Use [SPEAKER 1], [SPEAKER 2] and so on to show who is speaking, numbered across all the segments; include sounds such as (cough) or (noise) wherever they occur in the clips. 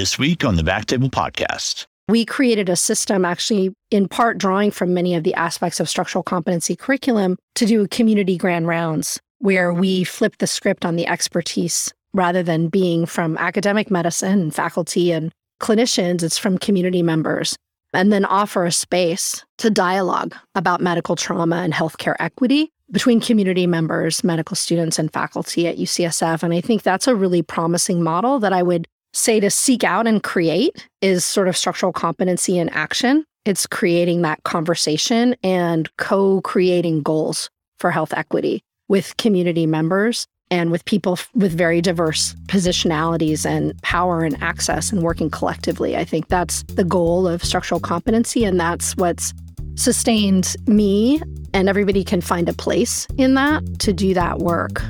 [SPEAKER 1] This week on the Backtable Podcast.
[SPEAKER 2] We created a system, actually, in part drawing from many of the aspects of structural competency curriculum, to do community grand rounds, where we flip the script on the expertise rather than being from academic medicine, and faculty, and clinicians, it's from community members. And then offer a space to dialogue about medical trauma and healthcare equity between community members, medical students, and faculty at UCSF. And I think that's a really promising model that I would say to seek out and create is sort of structural competency in action. It's creating that conversation and co creating goals for health equity with community members and with people with very diverse positionalities and power and access and working collectively. I think that's the goal of structural competency, and that's what's sustained me. And everybody can find a place in that to do that work.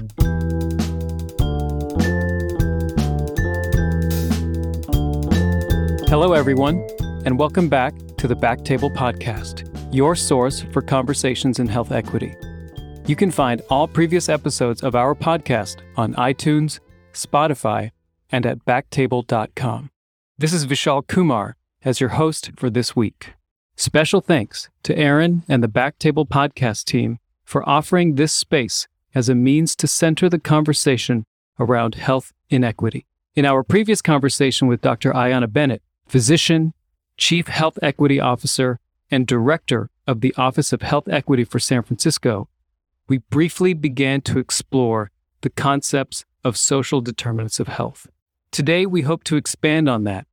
[SPEAKER 3] Hello, everyone, and welcome back to the Backtable Podcast, your source for conversations in health equity. You can find all previous episodes of our podcast on iTunes, Spotify, and at backtable.com. This is Vishal Kumar as your host for this week. Special thanks to Aaron and the Backtable Podcast team for offering this space as a means to center the conversation around health inequity. In our previous conversation with Dr. Ayanna Bennett, physician, chief health equity officer, and director of the Office of Health Equity for San Francisco, we briefly began to explore the concepts of social determinants of health. Today, we hope to expand on that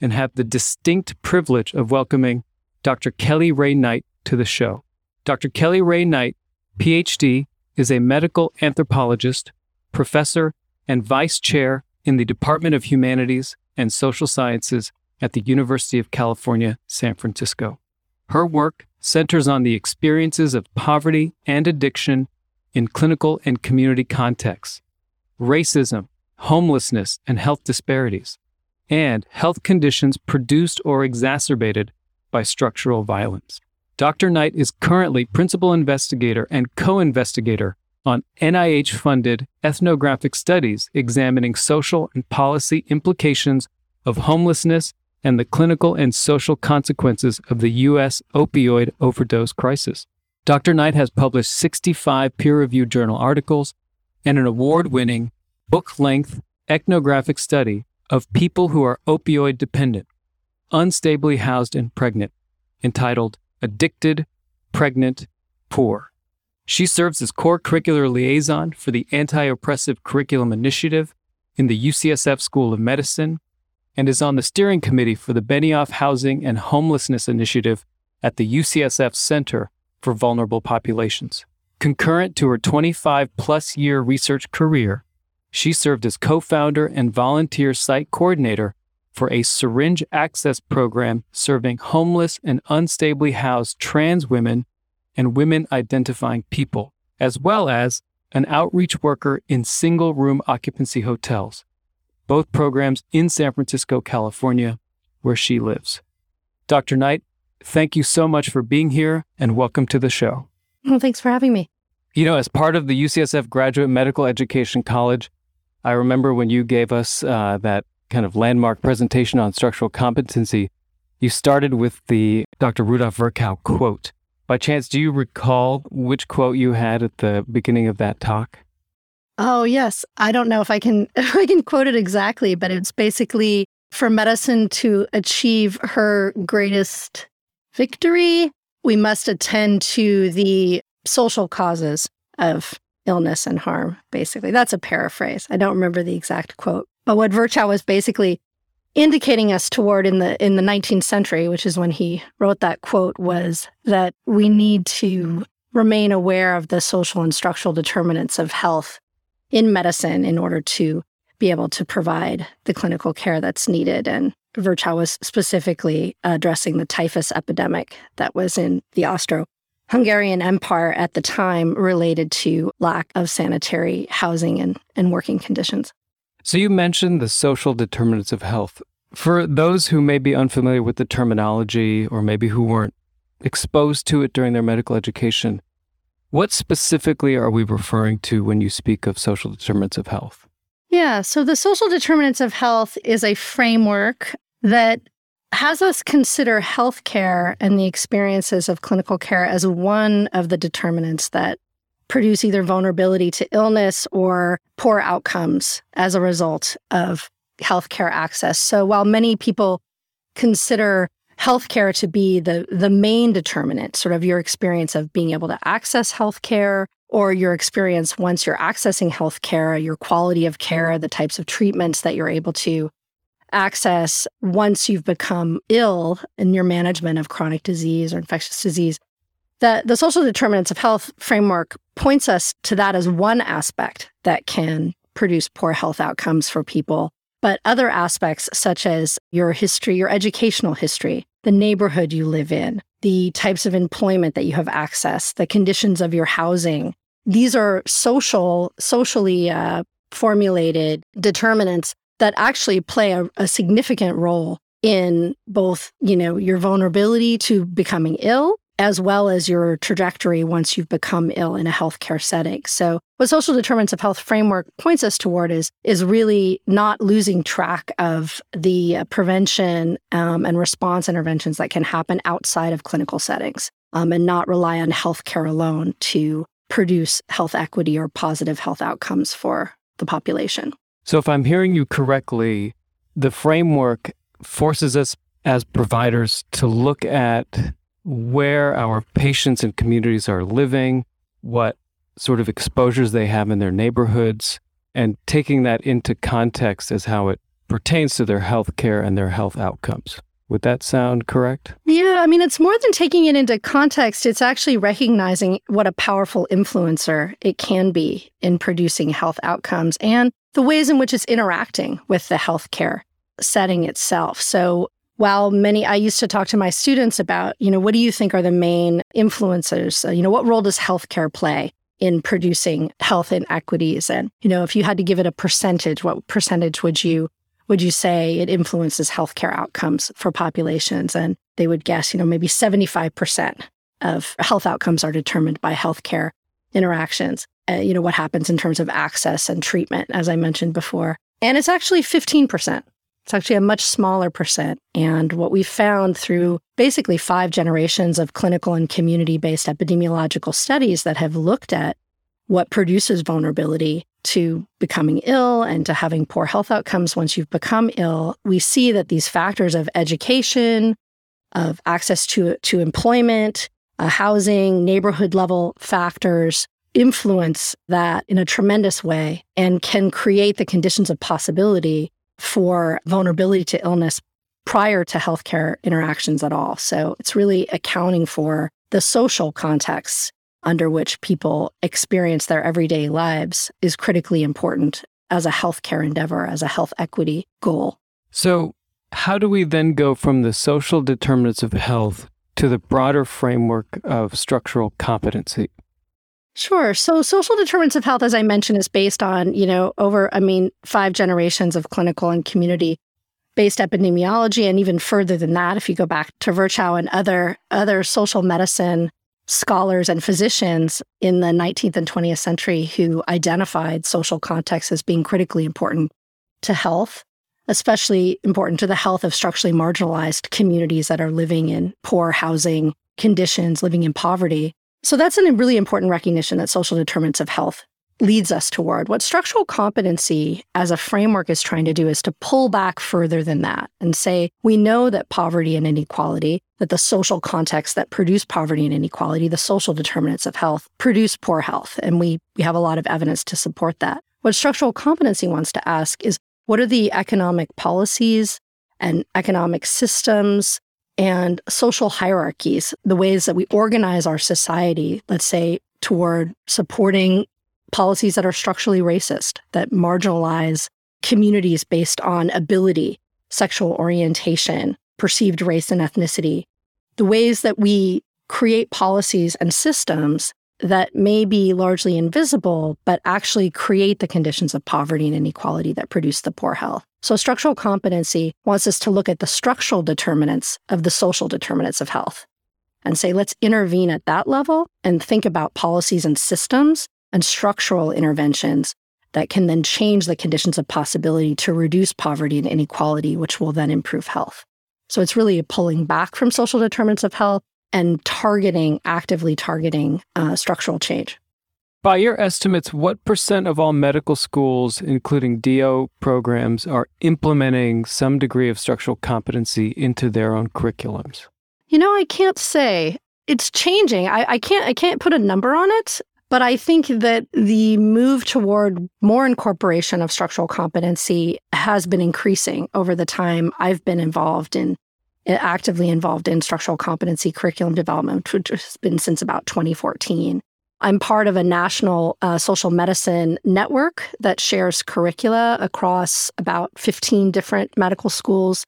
[SPEAKER 3] and have the distinct privilege of welcoming Dr. Kelly Ray Knight to the show. Dr. Kelly Ray Knight, PhD, is a medical anthropologist, professor, and vice chair in the Department of Humanities and Social Sciences at the University of California, San Francisco. Her work centers on the experiences of poverty and addiction in clinical and community contexts, racism, homelessness, and health disparities, and health conditions produced or exacerbated by structural violence. Dr. Knight is currently principal investigator and co investigator on NIH funded ethnographic studies examining social and policy implications of homelessness and the clinical and social consequences of the U.S. opioid overdose crisis. Dr. Knight has published 65 peer reviewed journal articles and an award winning book length ethnographic study of people who are opioid dependent, unstably housed, and pregnant, entitled Addicted, Pregnant, Poor. She serves as core curricular liaison for the Anti Oppressive Curriculum Initiative in the UCSF School of Medicine and is on the steering committee for the Benioff Housing and Homelessness Initiative at the UCSF Center for Vulnerable Populations. Concurrent to her 25 plus year research career, she served as co founder and volunteer site coordinator for a syringe access program serving homeless and unstably housed trans women and women identifying people, as well as an outreach worker in single room occupancy hotels both programs in San Francisco, California, where she lives. Dr. Knight, thank you so much for being here and welcome to the show.
[SPEAKER 2] Well, thanks for having me.
[SPEAKER 3] You know, as part of the UCSF Graduate Medical Education College, I remember when you gave us uh, that kind of landmark presentation on structural competency, you started with the Dr. Rudolf Virchow quote. By chance, do you recall which quote you had at the beginning of that talk?
[SPEAKER 2] Oh, yes. I don't know if I can (laughs) if I can quote it exactly, but it's basically for medicine to achieve her greatest victory, we must attend to the social causes of illness and harm, basically. That's a paraphrase. I don't remember the exact quote. But what Virchow was basically indicating us toward in the in the 19th century, which is when he wrote that quote, was that we need to remain aware of the social and structural determinants of health in medicine in order to be able to provide the clinical care that's needed. And Virchow was specifically addressing the typhus epidemic that was in the Austro Hungarian Empire at the time related to lack of sanitary housing and, and working conditions.
[SPEAKER 3] So you mentioned the social determinants of health. For those who may be unfamiliar with the terminology or maybe who weren't exposed to it during their medical education, what specifically are we referring to when you speak of social determinants of health?
[SPEAKER 2] Yeah. So the social determinants of health is a framework that has us consider healthcare and the experiences of clinical care as one of the determinants that produce either vulnerability to illness or poor outcomes as a result of healthcare access. So while many people consider healthcare to be the the main determinant, sort of your experience of being able to access healthcare or your experience once you're accessing healthcare, your quality of care, mm-hmm. the types of treatments that you're able to access once you've become ill in your management of chronic disease or infectious disease. The, the social determinants of health framework points us to that as one aspect that can produce poor health outcomes for people. But other aspects, such as your history, your educational history, the neighborhood you live in, the types of employment that you have access, the conditions of your housing, these are social, socially uh, formulated determinants that actually play a, a significant role in both, you know, your vulnerability to becoming ill as well as your trajectory once you've become ill in a healthcare setting. So, what social determinants of health framework points us toward is is really not losing track of the uh, prevention um, and response interventions that can happen outside of clinical settings, um, and not rely on healthcare alone to produce health equity or positive health outcomes for the population.
[SPEAKER 3] So, if I'm hearing you correctly, the framework forces us as providers to look at where our patients and communities are living, what sort of exposures they have in their neighborhoods, and taking that into context as how it pertains to their health care and their health outcomes. Would that sound correct?
[SPEAKER 2] Yeah, I mean, it's more than taking it into context. It's actually recognizing what a powerful influencer it can be in producing health outcomes and the ways in which it's interacting with the healthcare setting itself. So while many, I used to talk to my students about, you know, what do you think are the main influencers? Uh, you know, what role does healthcare play in producing health inequities? And, you know, if you had to give it a percentage, what percentage would you would you say it influences healthcare outcomes for populations? And they would guess, you know, maybe 75% of health outcomes are determined by healthcare interactions uh, you know, what happens in terms of access and treatment, as I mentioned before. And it's actually 15%. It's actually a much smaller percent. And what we found through basically five generations of clinical and community based epidemiological studies that have looked at what produces vulnerability to becoming ill and to having poor health outcomes once you've become ill, we see that these factors of education, of access to, to employment, uh, housing, neighborhood level factors influence that in a tremendous way and can create the conditions of possibility for vulnerability to illness prior to healthcare interactions at all. So it's really accounting for the social contexts under which people experience their everyday lives is critically important as a healthcare endeavor, as a health equity goal.
[SPEAKER 3] So, how do we then go from the social determinants of health to the broader framework of structural competency?
[SPEAKER 2] Sure. So social determinants of health, as I mentioned, is based on, you know, over, I mean, five generations of clinical and community based epidemiology. And even further than that, if you go back to Virchow and other other social medicine scholars and physicians in the 19th and 20th century who identified social context as being critically important to health, especially important to the health of structurally marginalized communities that are living in poor housing conditions, living in poverty. So that's a really important recognition that social determinants of health leads us toward. What structural competency as a framework is trying to do is to pull back further than that and say, we know that poverty and inequality, that the social context that produce poverty and inequality, the social determinants of health, produce poor health. And we, we have a lot of evidence to support that. What structural competency wants to ask is what are the economic policies and economic systems and social hierarchies, the ways that we organize our society, let's say, toward supporting policies that are structurally racist, that marginalize communities based on ability, sexual orientation, perceived race and ethnicity, the ways that we create policies and systems that may be largely invisible, but actually create the conditions of poverty and inequality that produce the poor health. So, structural competency wants us to look at the structural determinants of the social determinants of health and say, let's intervene at that level and think about policies and systems and structural interventions that can then change the conditions of possibility to reduce poverty and inequality, which will then improve health. So it's really a pulling back from social determinants of health and targeting, actively targeting uh, structural change.
[SPEAKER 3] By your estimates, what percent of all medical schools, including DO programs, are implementing some degree of structural competency into their own curriculums?
[SPEAKER 2] You know, I can't say. It's changing. I, I can't I can't put a number on it, but I think that the move toward more incorporation of structural competency has been increasing over the time I've been involved in actively involved in structural competency curriculum development, which has been since about 2014. I'm part of a national uh, social medicine network that shares curricula across about 15 different medical schools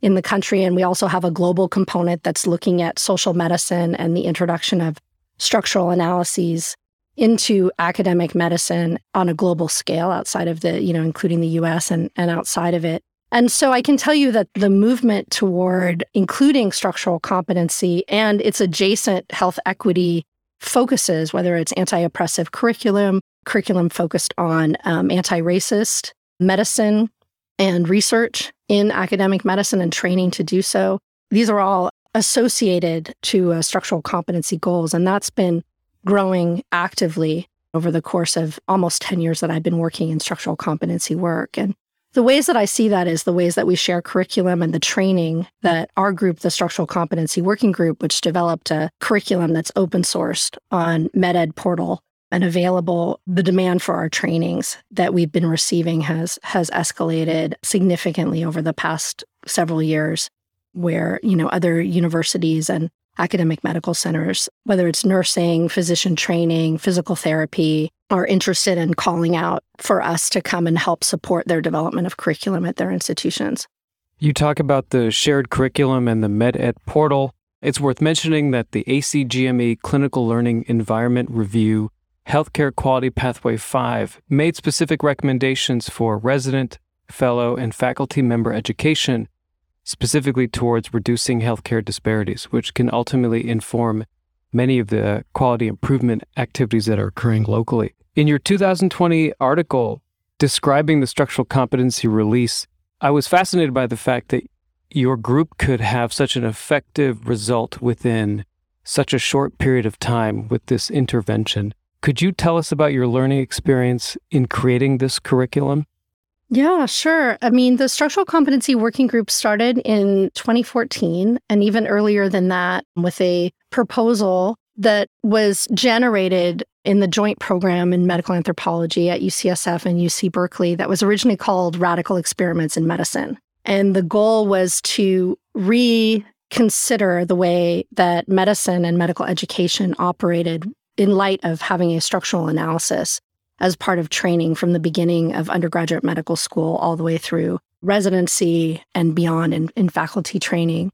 [SPEAKER 2] in the country. And we also have a global component that's looking at social medicine and the introduction of structural analyses into academic medicine on a global scale outside of the, you know, including the US and, and outside of it. And so I can tell you that the movement toward including structural competency and its adjacent health equity focuses, whether it's anti oppressive curriculum, curriculum focused on um, anti racist medicine and research in academic medicine and training to do so. These are all associated to uh, structural competency goals. And that's been growing actively over the course of almost 10 years that I've been working in structural competency work. And the ways that I see that is the ways that we share curriculum and the training that our group, the Structural Competency Working Group, which developed a curriculum that's open sourced on MedEd portal and available, the demand for our trainings that we've been receiving has has escalated significantly over the past several years, where you know other universities and academic medical centers, whether it's nursing, physician training, physical therapy, are interested in calling out for us to come and help support their development of curriculum at their institutions.
[SPEAKER 3] You talk about the shared curriculum and the MedEd portal. It's worth mentioning that the ACGME Clinical Learning Environment Review Healthcare Quality Pathway 5 made specific recommendations for resident, fellow, and faculty member education specifically towards reducing healthcare disparities, which can ultimately inform many of the quality improvement activities that are occurring locally. In your 2020 article describing the structural competency release, I was fascinated by the fact that your group could have such an effective result within such a short period of time with this intervention. Could you tell us about your learning experience in creating this curriculum?
[SPEAKER 2] Yeah, sure. I mean, the structural competency working group started in 2014 and even earlier than that with a proposal that was generated in the joint program in medical anthropology at UCSF and UC Berkeley that was originally called Radical Experiments in Medicine. And the goal was to reconsider the way that medicine and medical education operated in light of having a structural analysis as part of training from the beginning of undergraduate medical school all the way through residency and beyond in, in faculty training.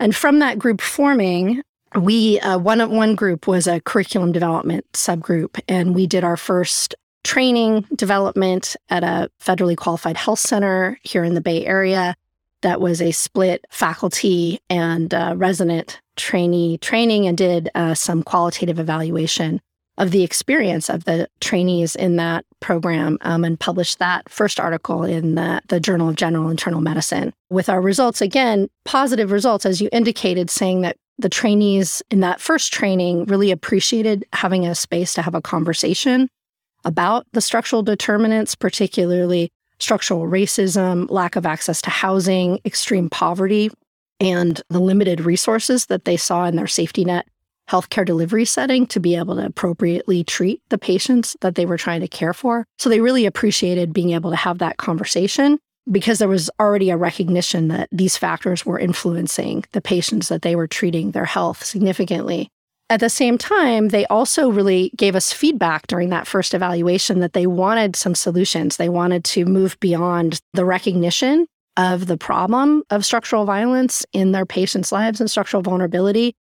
[SPEAKER 2] And from that group forming, we uh, one on one group was a curriculum development subgroup, and we did our first training development at a federally qualified health center here in the Bay Area. That was a split faculty and uh, resident trainee training, and did uh, some qualitative evaluation of the experience of the trainees in that program um, and published that first article in the, the Journal of General Internal Medicine with our results. Again, positive results, as you indicated, saying that the trainees in that first training really appreciated having a space to have a conversation about the structural determinants, particularly structural racism, lack of access to housing, extreme poverty, and the limited resources that they saw in their safety net healthcare delivery setting to be able to appropriately treat the patients that they were trying to care for. So they really appreciated being able to have that conversation because there was already a recognition that these factors were influencing the patients that they were treating their health significantly. At the same time, they also really gave us feedback during that first evaluation that they wanted some solutions. They wanted to move beyond the recognition of the problem of structural violence in their patients' lives and structural vulnerability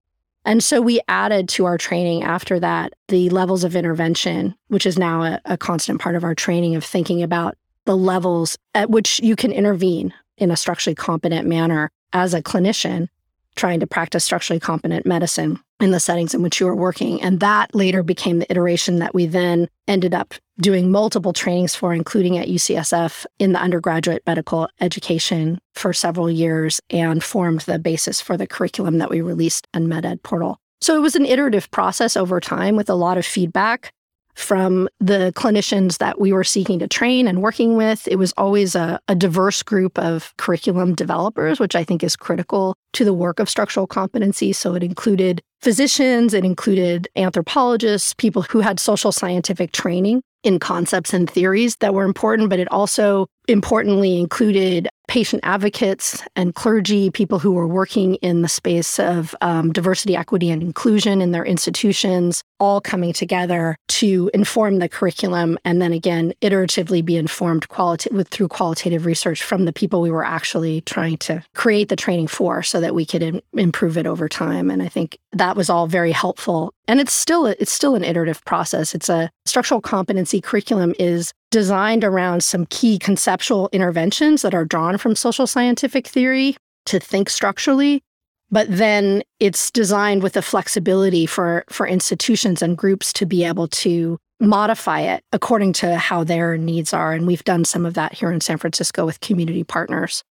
[SPEAKER 2] and so we added to our training after that the levels of intervention, which is now a, a, constant part of our training of thinking about the levels at which you can intervene in a structurally competent manner as a clinician trying to practice structurally competent medicine. In the settings in which you were working. And that later became the iteration that we then ended up doing multiple trainings for, including at UCSF in the undergraduate medical education for several years and formed the basis for the curriculum that we released on MedEd portal. So it was an iterative process over time with a lot of feedback from the clinicians that we were seeking to train and working with. It was always a, a, diverse group of curriculum developers, which I think is critical to the work of structural competency. So it included physicians, it included anthropologists, people who had social scientific training in concepts and theories that were important, but it also importantly included patient advocates and clergy, people who were working in the space of um, diversity, equity, and inclusion in their institutions, all coming together to inform the curriculum and then again iteratively be informed with through qualitative research from the people we were actually trying to create the training for so that we could in, improve it over time. And i think that was all very helpful. And it's still it's still an iterative process. It's a structural competency curriculum is designed around some key conceptual interventions that are drawn from social scientific theory to think structurally but then it's designed with the flexibility for for institutions and groups to be able to modify it according to how their needs are. And we've done some of that here in San Francisco with community partners.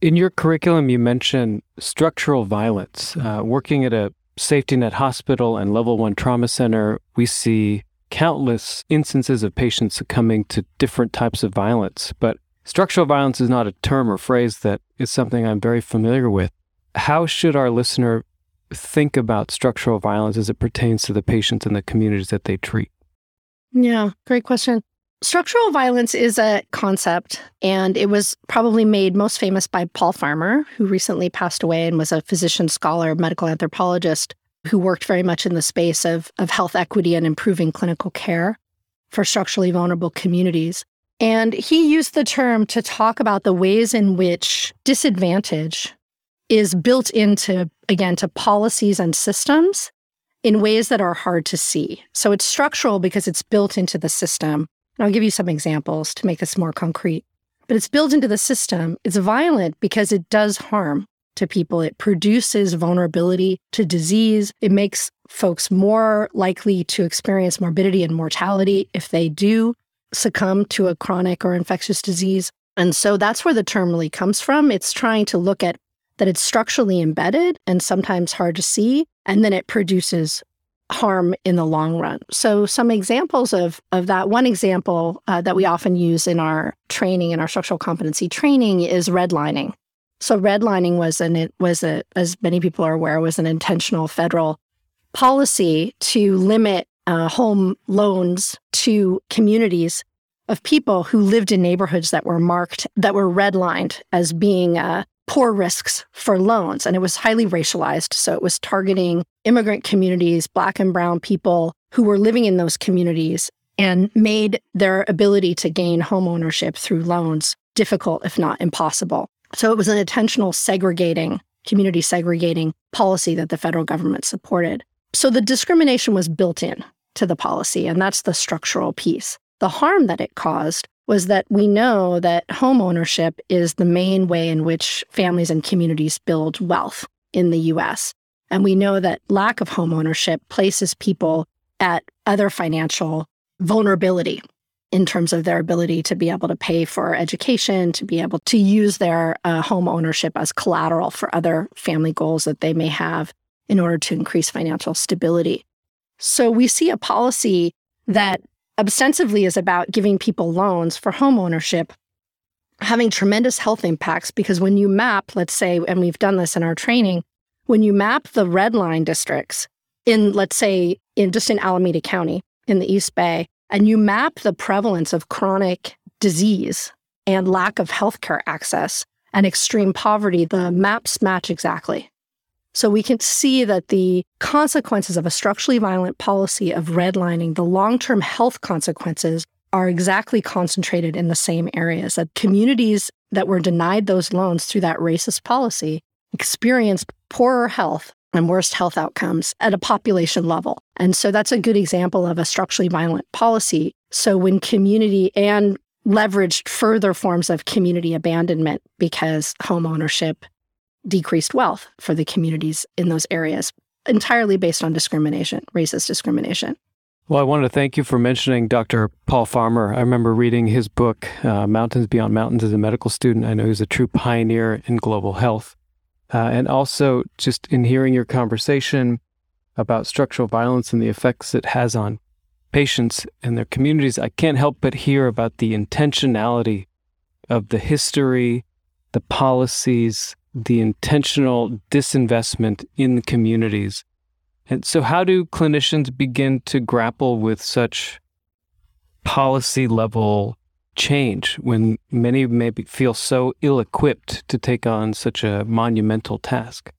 [SPEAKER 3] In your curriculum you mentioned structural violence. Uh, working at a safety net hospital and level 1 trauma center we see countless instances of patients succumbing to different types of violence but structural violence is not a term or phrase that is something I'm very familiar with how should our listener think about structural violence as it pertains to the patients and the communities that they treat?
[SPEAKER 2] Yeah, great question. Structural violence is a concept, and it was probably made most famous by Paul Farmer, who recently passed away and was a physician scholar, medical anthropologist, who worked very much in the space of, of health equity and improving clinical care for structurally vulnerable communities. And he used the term to talk about the ways in which disadvantage is built into, again, to policies and systems in ways that are hard to see. So it's structural because it's built into the system. And I'll give you some examples to make this more concrete. But it's built into the system. It's violent because it does harm to people. It produces vulnerability to disease. It makes folks more likely to experience morbidity and mortality if they do succumb to a chronic or infectious disease. And so that's where the term really comes from. It's trying to look at that it's structurally embedded and sometimes hard to see, and then it produces harm in the long run. So some examples of of that. One example uh, that we often use in our training, in our structural competency training, is redlining. So redlining was an it was a as many people are aware was an intentional federal policy to limit uh, home loans to communities of people who lived in neighborhoods that were marked that were redlined as being uh, poor risks for loans. And it was highly racialized. So it was targeting immigrant communities, Black and Brown people who were living in those communities and made their ability to gain home ownership through loans difficult, if not impossible. So it was an intentional segregating, community segregating policy that the federal government supported. So the discrimination was built in to the policy, and that's the structural piece. The harm that it caused was that we know that home ownership is the main way in which families and communities build wealth in the US. And we know that lack of home ownership places people at other financial vulnerability in terms of their ability to be able to pay for education, to be able to use their uh, home ownership as collateral for other family goals that they may have in order to increase financial stability. So we see a policy that ostensibly is about giving people loans for home ownership, having tremendous health impacts because when you map, let's say, and we've done this in our training, when you map the red line districts in, let's say, in just in Alameda County in the East Bay, and you map the prevalence of chronic disease and lack of healthcare access and extreme poverty, the maps match exactly. So we can see that the consequences of a structurally violent policy of redlining, the long term health consequences, are exactly concentrated in the same areas. That communities that were denied those loans through that racist policy experienced poorer health and worst health outcomes at a population level. And so that's a good example of a structurally violent policy. So when community and leveraged further forms of community abandonment because home ownership decreased wealth for the communities in those areas entirely based on discrimination, racist discrimination.
[SPEAKER 3] Well, I wanted to thank you for mentioning Dr. Paul Farmer. I remember reading his book, uh, Mountains Beyond Mountains, as a medical student. I know he's a true pioneer in global health. Uh, and also, just in hearing your conversation about structural violence and the effects it has on patients and their communities, I can't help but hear about the intentionality of the history, the policies, the intentional disinvestment in the communities. And so, how do clinicians begin to grapple with such policy level change when many maybe feel so ill equipped to take on such a monumental task?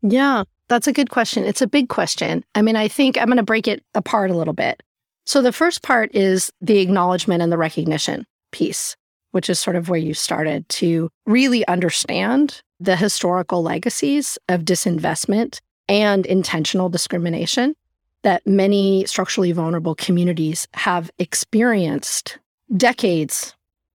[SPEAKER 2] Yeah, that's a good question. It's a big question. I mean, I think I'm going to break it apart a little bit. So, the first part is the acknowledgement and the recognition piece, which is sort of where you started to really understand the historical legacies of disinvestment and intentional discrimination that many structurally vulnerable communities have experienced decades,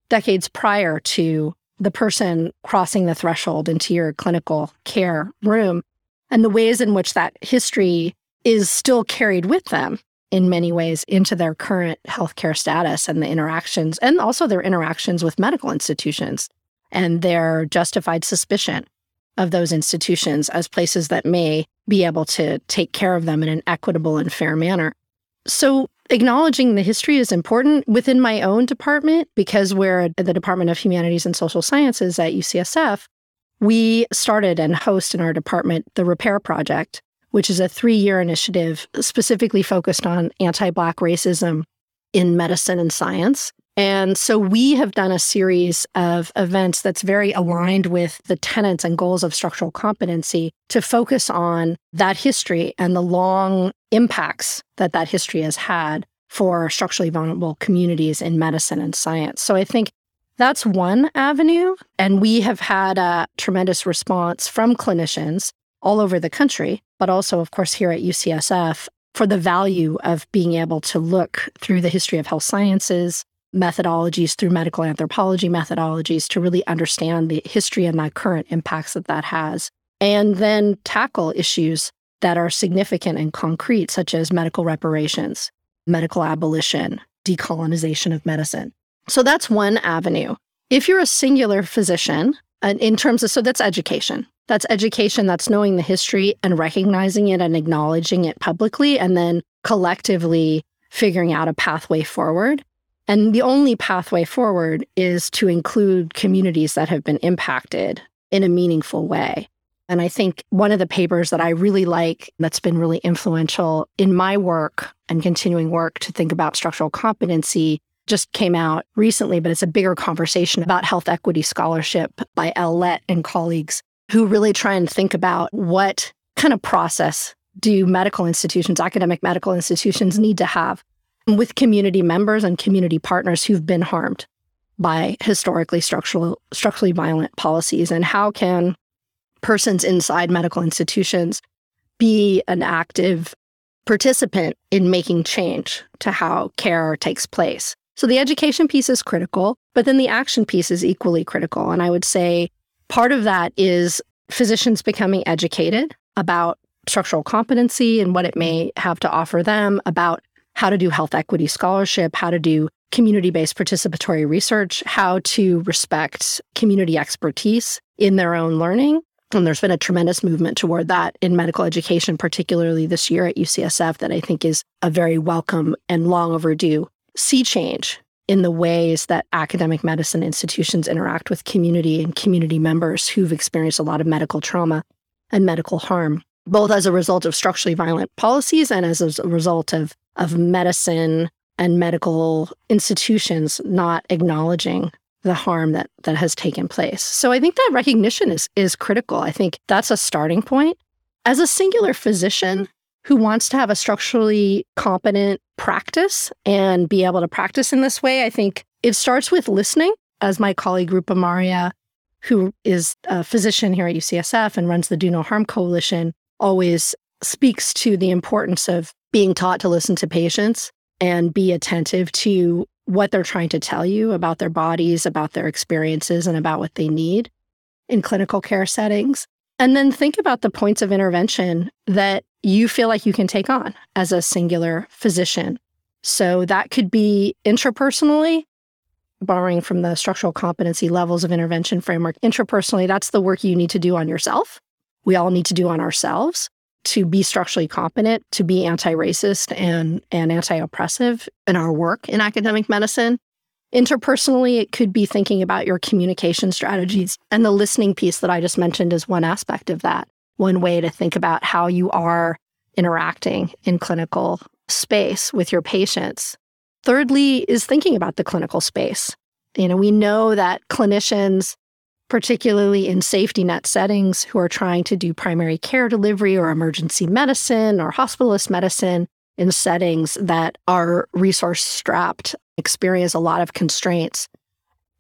[SPEAKER 2] decades prior to the person crossing the threshold into your clinical care room, and the ways in which that history is still carried with them in many ways into their current healthcare status and the interactions, and also their interactions with medical institutions and their justified suspicion of those institutions as places that may be able to take care of them in an equitable and fair manner. So, acknowledging the history is important within my own department because we're at the Department of Humanities and Social Sciences at UCSF. We started and host in our department the Repair Project, which is a three year initiative specifically focused on anti Black racism in medicine and science. And so we have done a series of events that's very aligned with the tenets and goals of structural competency to focus on that history and the long impacts that that history has had for structurally vulnerable communities in medicine and science. So I think that's one avenue. And we have had a tremendous response from clinicians all over the country, but also, of course, here at UCSF for the value of being able to look through the history of health sciences methodologies through medical anthropology methodologies to really understand the history and the current impacts that that has, and then tackle issues that are significant and concrete, such as medical reparations, medical abolition, decolonization of medicine. So that's one avenue. If you're a singular physician, in terms of, so that's education. That's education, that's knowing the history and recognizing it and acknowledging it publicly, and then collectively figuring out a pathway forward. And the only pathway forward is to include communities that have been impacted in a meaningful way. And I think one of the papers that I really like that's been really influential in my work and continuing work to think about structural competency just came out recently, but it's a bigger conversation about health equity scholarship by Elle Lett and colleagues who really try and think about what kind of process do medical institutions, academic medical institutions need to have with community members and community partners who've been harmed by historically structural, structurally violent policies? And how can persons inside medical institutions be an active participant in making change to how care takes place? So the education piece is critical, but then the action piece is equally critical. And I would say part of that is physicians becoming educated about structural competency and what it may have to offer them, about how to do health equity scholarship, how to do community based participatory research, how to respect community expertise in their own learning. And there's been a tremendous movement toward that in medical education, particularly this year at UCSF, that I think is a very welcome and long overdue sea change in the ways that academic medicine institutions interact with community and community members who've experienced a lot of medical trauma and medical harm, both as a result of structurally violent policies and as a result of of medicine and medical institutions not acknowledging the harm that that has taken place. So I think that recognition is is critical. I think that's a starting point. As a singular physician who wants to have a structurally competent practice and be able to practice in this way, I think it starts with listening. As my colleague Rupa Marya, who is a physician here at UCSF and runs the Do No Harm Coalition, always speaks to the importance of being taught to listen to patients and be attentive to what they're trying to tell you about their bodies, about their experiences, and about what they need in clinical care settings. And then think about the points of intervention that you feel like you can take on as a singular physician. So that could be intrapersonally, borrowing from the structural competency levels of intervention framework. Intrapersonally, that's the work you need to do on yourself. We all need to do on ourselves to be structurally competent, to be anti-racist and, and anti-oppressive in our work in academic medicine. Interpersonally, it could be thinking about your communication strategies. And the listening piece that I just mentioned is one aspect of that, one way to think about how you are interacting in clinical space with your patients. Thirdly, is thinking about the clinical space. You know, we know that clinicians, particularly in safety net settings, who are trying to do primary care delivery or emergency medicine or hospitalist medicine in settings that are resource strapped, experience a lot of constraints.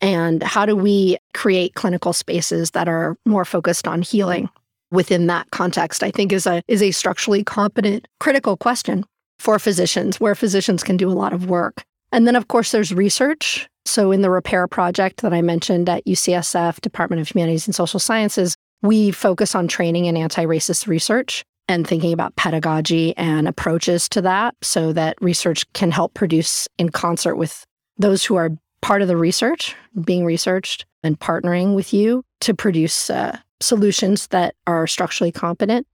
[SPEAKER 2] And how do we create clinical spaces that are more focused on healing within that context? I think is a is a structurally competent critical question for physicians, where physicians can do a lot of work. And then, of course, there's research. So, in the repair project that I mentioned at UCSF, Department of Humanities and Social Sciences, we focus on training in anti racist research and thinking about pedagogy and approaches to that so that research can help produce in concert with those who are part of the research, being researched, and partnering with you to produce uh, solutions that are structurally competent.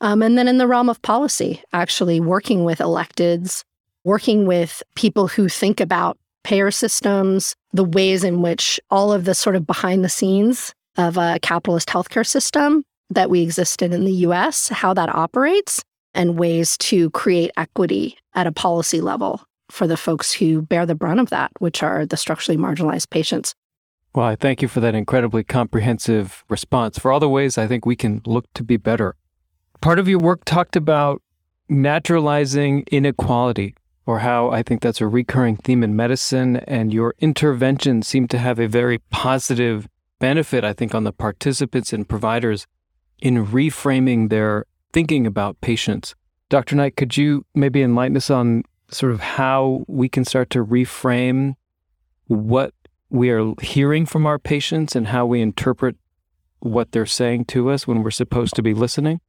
[SPEAKER 2] Um, and then in the realm of policy, actually working with electeds, working with people who think about payer systems, the ways in which all of the sort of behind the scenes of a capitalist healthcare system that we exist in in the US, how that operates, and ways to create equity at a policy level for the folks who bear the brunt of that, which are the structurally marginalized patients.
[SPEAKER 3] Well, I thank you for that incredibly comprehensive response. For all the ways I think we can look to be better Part of your work talked about naturalizing inequality, or how I think that's a recurring theme in medicine, and your intervention seemed to have a very positive benefit, I think, on the participants and providers in reframing their thinking about patients. Dr. Knight, could you maybe enlighten us on sort of how we can start to reframe what we are hearing from our patients and how we interpret what they're saying to us when we're supposed to be listening?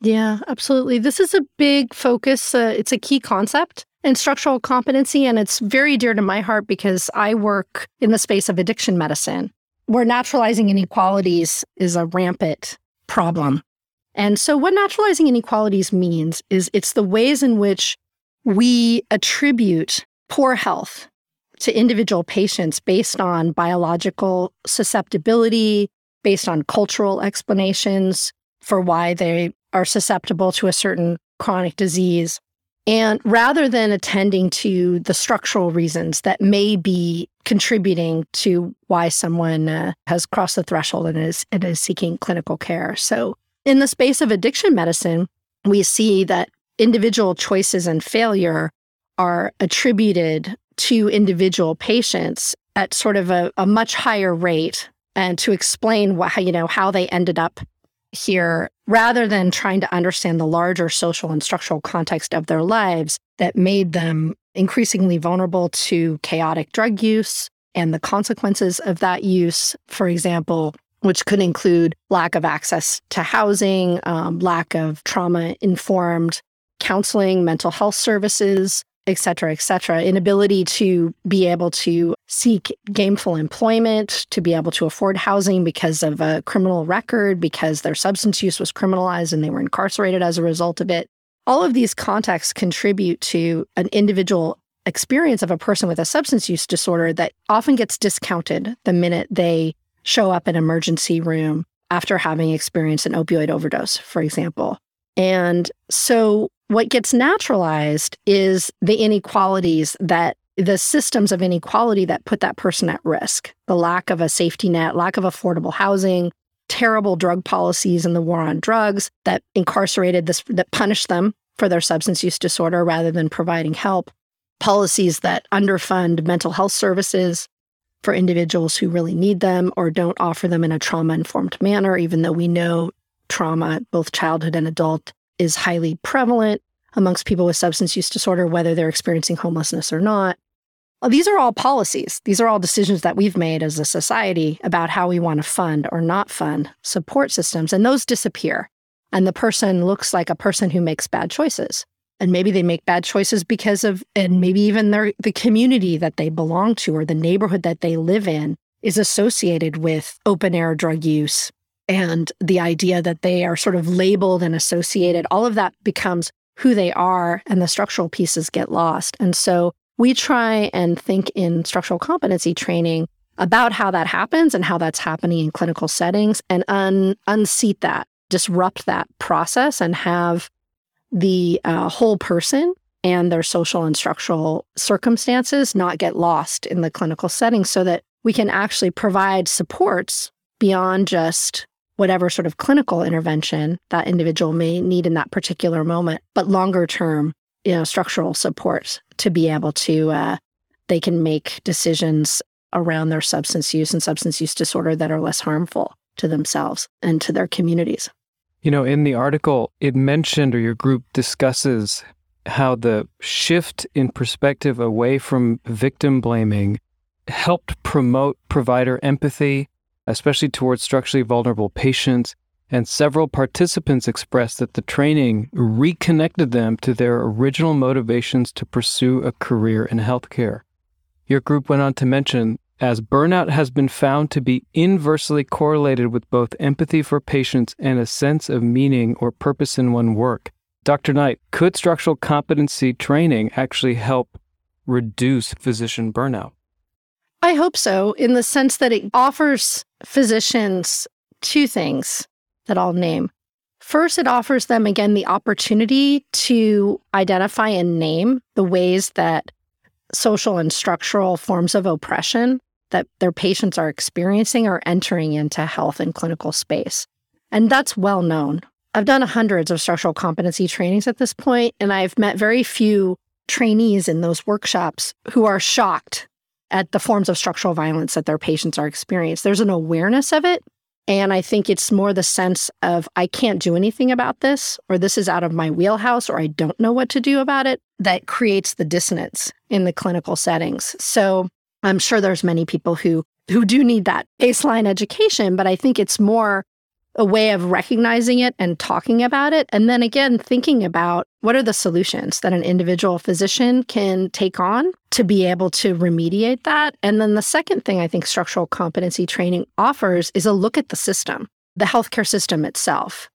[SPEAKER 2] Yeah, absolutely. This is a big focus. Uh, it's a key concept in structural competency, and it's very dear to my heart because I work in the space of addiction medicine, where naturalizing inequalities is a rampant problem. And so, what naturalizing inequalities means is it's the ways in which we attribute poor health to individual patients based on biological susceptibility, based on cultural explanations for why they are susceptible to a certain chronic disease. And rather than attending to the structural reasons that may be contributing to why someone uh, has crossed the threshold and is, and is seeking clinical care. So, in the space of addiction medicine, we see that individual choices and failure are attributed to individual patients at sort of a, a much higher rate and to explain why, you know, how they ended up here rather than trying to understand the larger social and structural context of their lives that made them increasingly vulnerable to chaotic drug use and the consequences of that use, for example, which could include lack of access to housing, um, lack of trauma informed counseling, mental health services, et cetera, et cetera, inability to be able to seek gainful employment, to be able to afford housing because of a criminal record, because their substance use was criminalized and they were incarcerated as a result of it. All of these contexts contribute to an individual experience of a person with a substance use disorder that often gets discounted the minute they show up in emergency room after having experienced an opioid overdose, for example. And so what gets naturalized is the inequalities that the systems of inequality that put that person at risk. The lack of a safety net, lack of affordable housing, terrible drug policies and the war on drugs that incarcerated this, that punished them for their substance use disorder rather than providing help, policies that underfund mental health services for individuals who really need them or don't offer them in a trauma informed manner, even though we know trauma, both childhood and adult, is highly prevalent amongst people with substance use disorder, whether they're experiencing homelessness or not. Well, these are all policies. These are all decisions that we've made as a society about how we want to fund or not fund support systems, and those disappear And the person looks like a person who makes bad choices. And maybe they make bad choices because of, and maybe even their, the community that they belong to or the neighborhood that they live in is associated with open air drug use. And the idea that they are sort of labeled and associated, all of that becomes who they are, and the structural pieces get lost. And so we try and think in structural competency training about how that happens and how that's happening in clinical settings and un- unseat that, disrupt that process, and have the uh, whole person and their social and structural circumstances not get lost in the clinical setting so that we can actually provide supports beyond just whatever sort of clinical intervention that individual may need in that particular moment, but longer term, you know, structural supports to be able to, uh, they can make decisions around their substance use and substance use disorder that are less harmful to themselves and to their communities.
[SPEAKER 3] You know, in the article, it mentioned or your group discusses how the shift in perspective away from victim blaming helped promote provider empathy, especially towards structurally vulnerable patients. And several participants expressed that the training reconnected them to their original motivations to pursue a career in healthcare. Your group went on to mention as burnout has been found to be inversely correlated with both empathy for patients and a sense of meaning or purpose in one work. Dr. Knight, could structural competency training actually help reduce physician burnout?
[SPEAKER 2] I hope so, in the sense that it offers physicians two things that I'll name. First, it offers them again the opportunity to identify and name the ways that social and structural forms of oppression that their patients are experiencing are entering into health and clinical space. And that's well known. I've done hundreds of structural competency trainings at this point, and I've met very few trainees in those workshops who are shocked at the forms of structural violence that their patients are experiencing. There's an awareness of it. And I think it's more the sense of, I can't do anything about this, or this is out of my wheelhouse, or I don't know what to do about it, that creates the dissonance in the clinical settings. So I'm sure there's many people who who do need that baseline education, but I think it's more a way of recognizing it and talking about it. And then again, thinking about what are the solutions that an individual physician can take on to be able to remediate that. And then the second thing I think structural competency training offers is a look at the system, the healthcare system itself.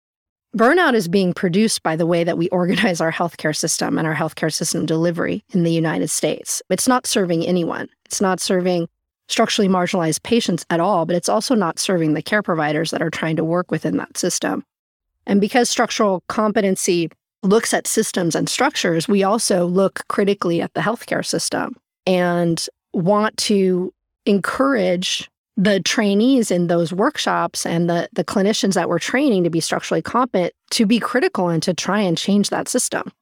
[SPEAKER 2] Burnout is being produced by the way that we (laughs) organize our healthcare system and our healthcare system delivery in the United States. It's not serving anyone. It's not serving structurally marginalized patients at all, but it's also not serving the care providers that are trying to work within that system. And because structural competency looks at systems and structures, we also look critically at the healthcare system and want to encourage the trainees in those workshops and the, the clinicians that we're training to be structurally competent to be critical and to try and change that system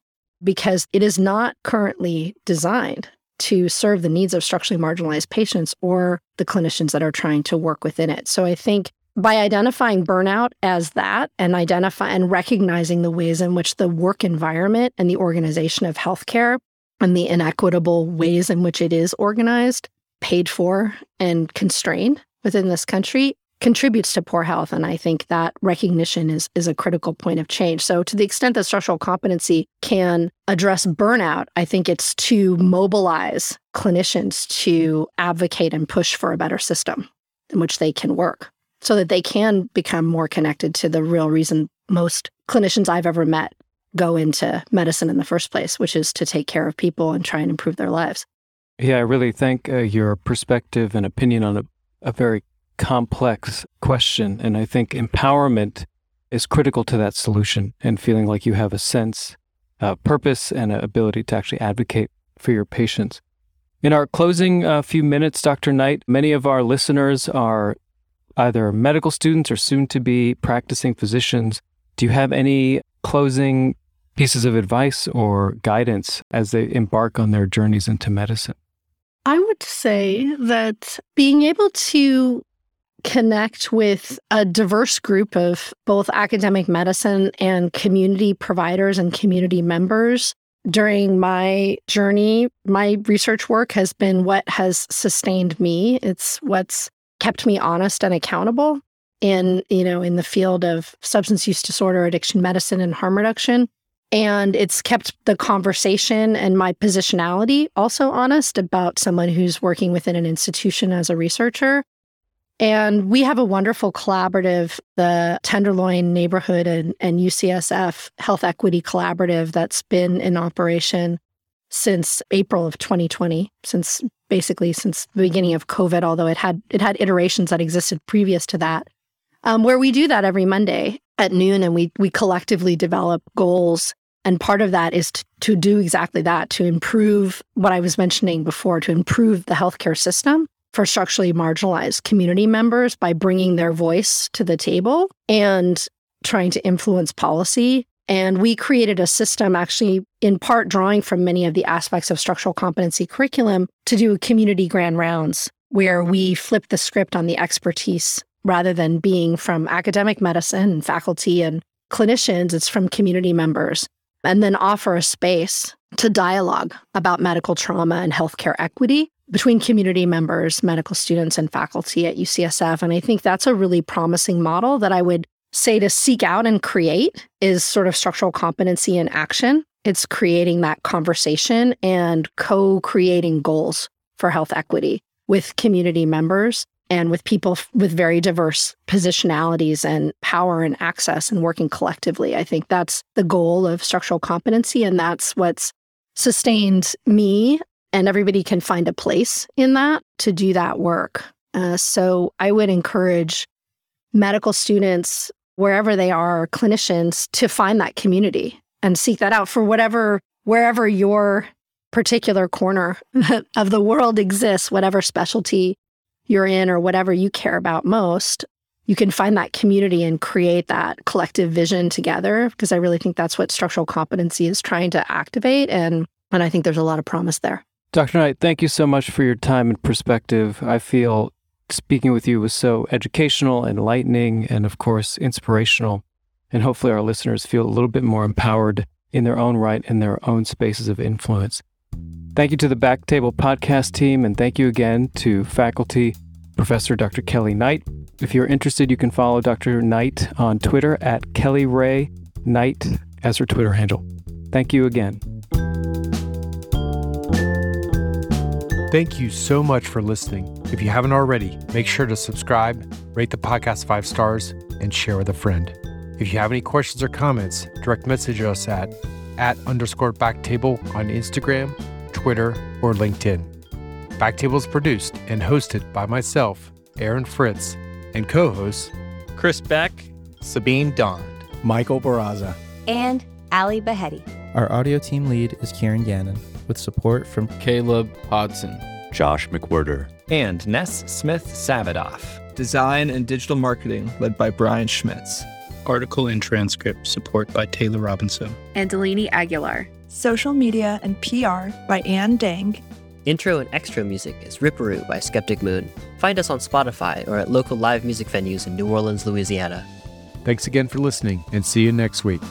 [SPEAKER 2] because it is not currently designed to serve the needs of structurally marginalized patients or the clinicians that are trying to work within it. So I think by identifying burnout as that and identify and recognizing the ways in which the work environment and the organization of healthcare and the inequitable ways in which it is organized, paid for, and constrained within this country, contributes to poor health. And I think that recognition is, is a critical point of change. So, to the extent that structural competency can address burnout, I think it's to mobilize clinicians to advocate and push for a better system in which they can work so that they can become more connected to the real reason most clinicians I've ever met go into medicine in the first place, which is to take care of people and try and improve their lives.
[SPEAKER 3] Yeah, I really thank uh, your perspective and opinion on a, a very complex question. And I think empowerment is critical to that solution and feeling like you have a sense, uh, purpose, and an ability to actually advocate for your patients. In our closing uh, few minutes, Dr. Knight, many of our listeners are either medical students or soon to be practicing physicians. Do you have any closing pieces of advice or guidance as they embark on their journeys into medicine?
[SPEAKER 2] I would say that being able to connect with a diverse group of both academic medicine and community providers and community members during my journey. My research work has been what has sustained me, it's what's kept me honest and accountable. in, you know, in the field of substance use disorder, addiction medicine, and harm reduction. And it's kept the conversation and my positionality also honest about someone who's working within an institution as a researcher. And we have a wonderful collaborative, the Tenderloin Neighborhood and, and UCSF Health Equity Collaborative, that's been in operation since April of 2020, since basically since the beginning of COVID, although it had it had iterations that existed previous to that, um, where we do that every Monday at noon, and we we collectively develop goals. And part of that is to, to do exactly that, to improve what I was mentioning before, to improve the healthcare system for structurally marginalized community members by bringing their voice to the table and trying to influence policy and we created a system, actually, in part drawing from many of the aspects of structural competency curriculum, to do community grand rounds where we flip the script on the expertise rather than being from academic medicine and faculty and clinicians, it's from community members. And then offer a space to dialogue about medical trauma and healthcare equity between community members, medical students, and faculty at UCSF. And I think that's a really promising model that I would say to seek out and create is sort of structural competency in action. It's creating that conversation and co creating goals for health equity with community members and with people with very diverse positionalities and power and access and working collectively. I think that's the goal of structural competency. And that's what's sustained me. And everybody can find a place in that to do that work. Uh, so I would encourage medical students wherever they are, clinicians, to find that community and seek that out for whatever, wherever your particular corner (laughs) of the world exists, whatever specialty you're in or whatever you care about most, you can find that community and create that collective vision together. Because I really think that's what structural competency is trying to activate. And, and I think there's a lot of promise there.
[SPEAKER 3] Dr. Knight, thank you so much for your time and perspective. I feel speaking with you was so educational, enlightening, and of course, inspirational. And hopefully, our listeners feel a little bit more empowered in their own right in their own spaces of influence. Thank you to the Backtable podcast team, and thank you again to faculty, Professor Dr. Kelly Knight. If you're interested, you can follow Dr. Knight on Twitter at Kelly Ray Knight as her Twitter handle. Thank you again.
[SPEAKER 4] Thank you so much for listening. If you haven't already, make sure to subscribe, rate the podcast five stars, and share with a friend. If you have any questions or comments, direct message us at at underscore backtable on Instagram, Twitter, or LinkedIn. Backtable is produced and hosted by myself, Aaron Fritz, and co-hosts
[SPEAKER 5] Chris Beck,
[SPEAKER 6] Sabeen Dhand,
[SPEAKER 7] Michael Barraza,
[SPEAKER 8] and Ally Baheti.
[SPEAKER 7] Our audio team lead is Kieran Gannon with support from
[SPEAKER 9] Caleb Hodson,
[SPEAKER 10] Josh McWhirter,
[SPEAKER 6] and Ness Smith Savadoff.
[SPEAKER 11] Design and digital marketing led by Brian Schmitz.
[SPEAKER 12] Article and transcript support by Taylor Robinson.
[SPEAKER 13] And Delaney Aguilar.
[SPEAKER 14] Social media and PR by Ann Dang.
[SPEAKER 15] Intro and extra music is Ripperoo by Skeptic Moon. Find us on Spotify or at local live music venues in New Orleans, Louisiana.
[SPEAKER 4] Thanks again for listening and see you next week.